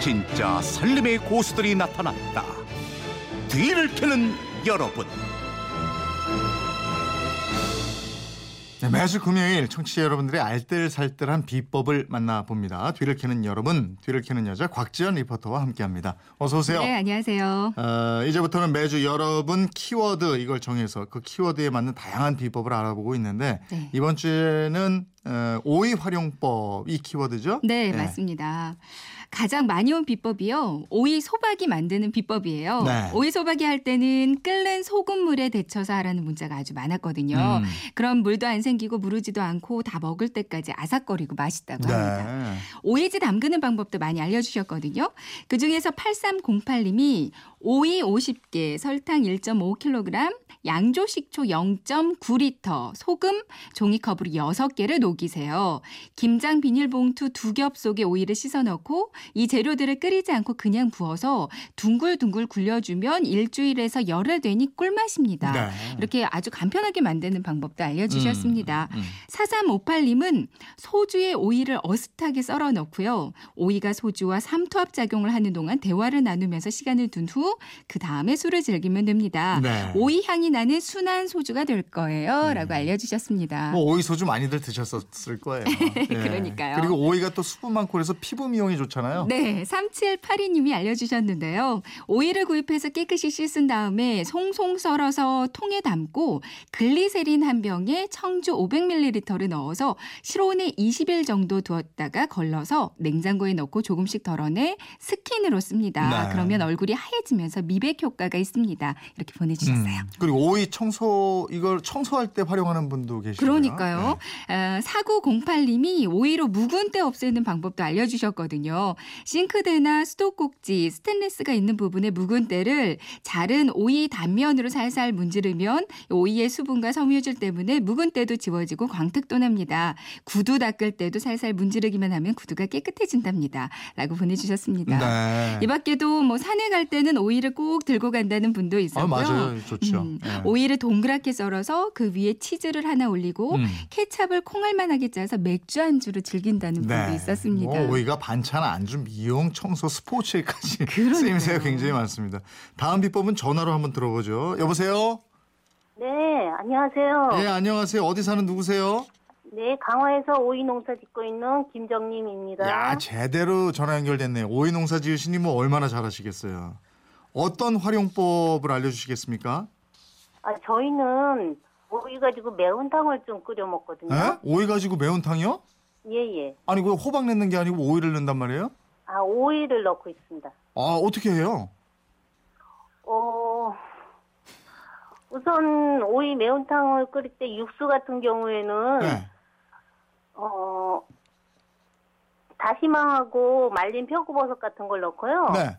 진짜 살림의 고수들이 나타났다. 뒤를 캐는 여러분. 네, 매주 금요일 청취자 여러분들의 알뜰살뜰한 비법을 만나봅니다. 뒤를 캐는 여러분, 뒤를 캐는 여자 곽지연 리포터와 함께합니다. 어서 오세요. 네, 안녕하세요. 어, 이제부터는 매주 여러분 키워드 이걸 정해서 그 키워드에 맞는 다양한 비법을 알아보고 있는데 네. 이번 주에는 어, 오이 활용법 이 키워드죠? 네, 맞습니다. 가장 많이 온 비법이요. 오이 소박이 만드는 비법이에요. 네. 오이 소박이 할 때는 끓는 소금물에 데쳐서 하라는 문자가 아주 많았거든요. 음. 그럼 물도 안 생기고 무르지도 않고 다 먹을 때까지 아삭거리고 맛있다고 합니다. 네. 오이지 담그는 방법도 많이 알려주셨거든요. 그중에서 8308님이 오이 50개, 설탕 1.5kg, 양조 식초 0.9리터, 소금 종이컵으로 6개를 녹 이세요. 김장 비닐봉투 두 겹 속에 오이를 씻어 넣고 이 재료들을 끓이지 않고 그냥 부어서 둥글둥글 굴려주면 일주일에서 열흘 되니 꿀맛입니다. 네. 이렇게 아주 간편하게 만드는 방법도 알려주셨습니다. 음, 음. 4358님은 소주에 오이를 어슷하게 썰어 넣고요. 오이가 소주와 삼투압 작용을 하는 동안 대화를 나누면서 시간을 둔 후 그 다음에 술을 즐기면 됩니다. 네. 오이 향이 나는 순한 소주가 될 거예요. 라고 알려주셨습니다. 뭐 오이 소주 많이들 드셨었 을 거예요. 예. 그러니까요. 그리고 오이가 또 수분 많고 그래서 피부 미용에 좋잖아요. 네, 3782님이 알려주셨는데요. 오이를 구입해서 깨끗이 씻은 다음에 송송 썰어서 통에 담고 글리세린 한 병에 청주 500ml를 넣어서 실온에 20일 정도 두었다가 걸러서 냉장고에 넣고 조금씩 덜어내 스킨으로 씁니다. 네. 그러면 얼굴이 하얘지면서 미백 효과가 있습니다. 이렇게 보내주셨어요. 음. 그리고 오이 청소 이걸 청소할 때 활용하는 분도 계시고요. 그러니까요. 네. 아, 4908님이 오이로 묵은 때 없애는 방법도 알려주셨거든요. 싱크대나 수도꼭지, 스테인리스가 있는 부분에 묵은 때를 자른 오이 단면으로 살살 문지르면 오이의 수분과 섬유질 때문에 묵은 때도 지워지고 광택도 납니다. 구두 닦을 때도 살살 문지르기만 하면 구두가 깨끗해진답니다. 라고 보내주셨습니다. 네. 이 밖에도 뭐 산에 갈 때는 오이를 꼭 들고 간다는 분도 아, 있었고요. 맞아요. 좋죠. 음, 네. 오이를 동그랗게 썰어서 그 위에 치즈를 하나 올리고 음. 케찹을 콩알 만하게 짜서 맥주 안주로 즐긴다는 분도 있었습니다. 뭐 오이가 반찬, 안주, 미용, 청소, 스포츠에까지. 쓰임새가 굉장히 많습니다. 다음 비법은 전화로 한번 들어보죠. 여보세요. 네, 안녕하세요. 네, 안녕하세요. 어디 사는 누구세요? 네, 강화에서 오이 농사 짓고 있는 김정님입니다. 야, 제대로 전화 연결됐네요. 오이 농사 지으시니 뭐 얼마나 잘하시겠어요. 어떤 활용법을 알려주시겠습니까? 아, 저희는 오이 가지고 매운탕을 좀 끓여 먹거든요. 에? 오이 가지고 매운탕이요? 예, 예. 아니 그 호박 넣는 게 아니고 오이를 넣는단 말이에요? 아, 오이를 넣고 있습니다. 아 어떻게 해요? 어, 우선 오이 매운탕을 끓일 때 육수 같은 경우에는 네. 어, 다시마하고 말린 표고버섯 같은 걸 넣고요. 네.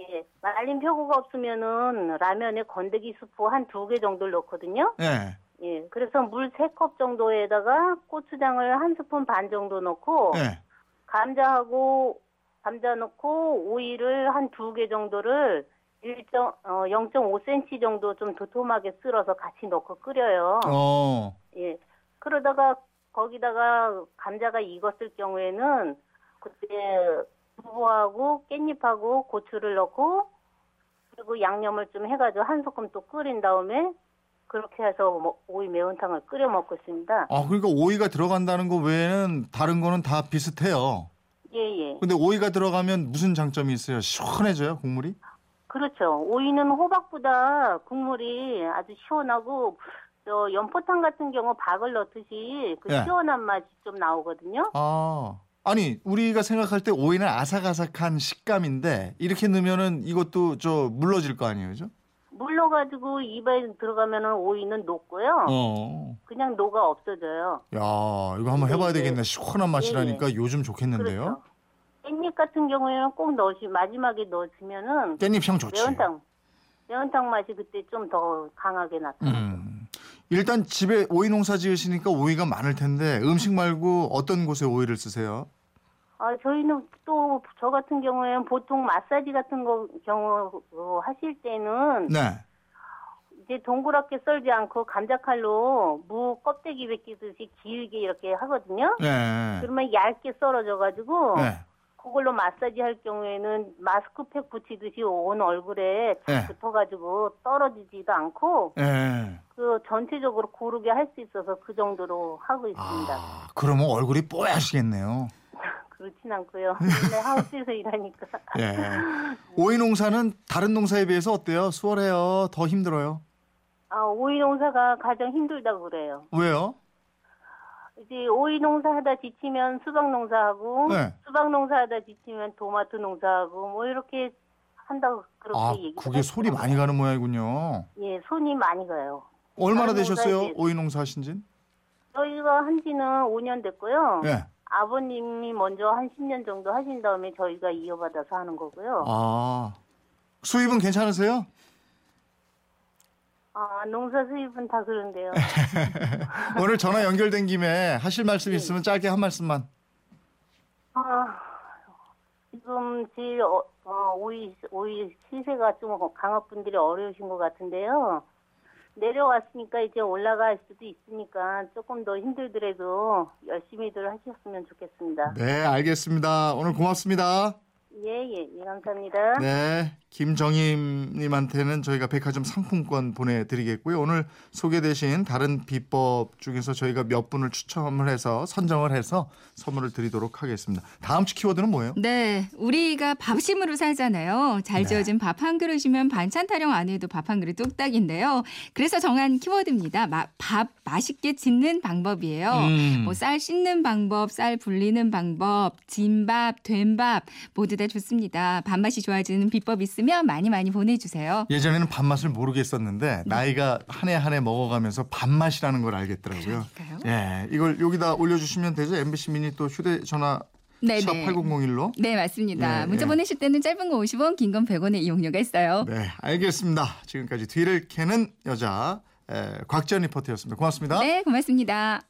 예, 말린 표고가 없으면은 라면에 건더기 스프 한 두 개 정도 를 넣거든요. 네. 예, 그래서 물세컵 정도에다가 고추장을 한 스푼 반 정도 넣고 네. 감자하고 감자 넣고 오이를 한 두 개 정도를 1점 어 0.5cm 정도 좀 도톰하게 쓸어서 같이 넣고 끓여요. 어. 예. 그러다가 거기다가 감자가 익었을 경우에는 그때 두부하고 깻잎하고 고추를 넣고 그리고 양념을 좀 해가지고 한 소끔 또 끓인 다음에 그렇게 해서 뭐 오이 매운탕을 끓여 먹고 있습니다. 아 그러니까 오이가 들어간다는 거 외에는 다른 거는 다 비슷해요. 예, 예. 근데 오이가 들어가면 무슨 장점이 있어요? 시원해져요 국물이? 그렇죠. 오이는 호박보다 국물이 아주 시원하고 저 연포탕 같은 경우 박을 넣듯이 그 예. 시원한 맛이 좀 나오거든요. 아 아니 우리가 생각할 때 오이는 아삭아삭한 식감인데 이렇게 넣으면은 이것도 저 물러질 거 아니에요, 그죠? 물러가지고 입에 들어가면은 오이는 녹고요. 어. 그냥 녹아 없어져요. 야 이거 한번 해봐야 네, 네. 되겠네. 시원한 맛이라니까 요즘 좋겠는데요. 그렇죠. 깻잎 같은 경우에는 꼭 넣으시 마지막에 넣으시면은 깻잎 향 좋지. 매운탕 매운탕 맛이 그때 좀 더 강하게 나타나요. 음. 일단 집에 오이 농사 지으시니까 오이가 많을 텐데 음식 말고 어떤 곳에 오이를 쓰세요? 아 저희는 또 저 같은 경우에는 보통 마사지 같은 거 경우 어, 하실 때는 네. 이제 동그랗게 썰지 않고 감자칼로 무 껍데기 벗기듯이 길게 이렇게 하거든요. 네. 그러면 얇게 썰어져 가지고 네. 그걸로 마사지 할 경우에는 마스크팩 붙이듯이 온 얼굴에 잘 네. 붙어가지고 떨어지지도 않고 예. 그 전체적으로 고르게 할 수 있어서 그 정도로 하고 있습니다. 아, 그러면 얼굴이 뽀얗시겠네요. 그렇진 않고요. 하우스에서 일하니까 예. 오이 농사는 다른 농사에 비해서 어때요? 수월해요? 더 힘들어요? 아, 오이 농사가 가장 힘들다고 그래요. 왜요? 이제 오이 농사하다 지치면 수박 농사하고 네. 수박 농사하다 지치면 토마토 농사하고 뭐 이렇게 한다고 그렇게 아, 얘기. 그게 손이 많이 가는 모양이군요. 예, 손이 많이 가요. 얼마나 되셨어요? 오이 농사 하신 진? 저희가 한 지는 5년 됐고요. 예. 아버님이 먼저 한 10년 정도 하신 다음에 저희가 이어받아서 하는 거고요. 아. 수입은 괜찮으세요? 아, 농사 수입은 다 그런데요. 오늘 전화 연결된 김에 하실 말씀 네. 있으면 짧게 한 말씀만. 아, 지금 제일 어, 어, 오이 오이 시세가 좀 강압분들이 어려우신 것 같은데요. 내려왔으니까 이제 올라갈 수도 있으니까 조금 더 힘들더라도 열심히들 하셨으면 좋겠습니다. 네, 알겠습니다. 오늘 고맙습니다. 예, 예, 예, 감사합니다. 네, 김정임님한테는 저희가 백화점 상품권 보내드리겠고요. 오늘 소개되신 다른 비법 중에서 저희가 몇 분을 추첨을 해서 선정을 해서 선물을 드리도록 하겠습니다. 다음 주 키워드는 뭐예요? 네, 우리가 밥심으로 살잖아요. 잘 네. 지어진 밥 한 그릇이면 반찬 타령 안 해도 밥 한 그릇 뚝딱인데요. 그래서 정한 키워드입니다. 마- 밥 맛있게 짓는 방법이에요. 음. 뭐쌀 씻는 방법, 쌀 불리는 방법, 진밥, 된밥 모두 다 좋습니다. 밥맛이 좋아지는 비법 있으면 많이 많이 보내주세요. 예전에는 밥맛을 모르겠었는데 나이가 한 해 한 해 먹어가면서 밥맛이라는 걸 알겠더라고요. 그러니까요. 예, 이걸 여기다 올려주시면 되죠. MBC 미니 또 휴대전화 네, 샵 네. 8001로. 네, 맞습니다. 예, 문자 예. 보내실 때는 짧은 거 50원, 긴 건 100원의 이용료가 있어요. 네, 알겠습니다. 지금까지 뒤를 캐는 여자 에, 곽지연 리포터였습니다. 고맙습니다. 네, 고맙습니다.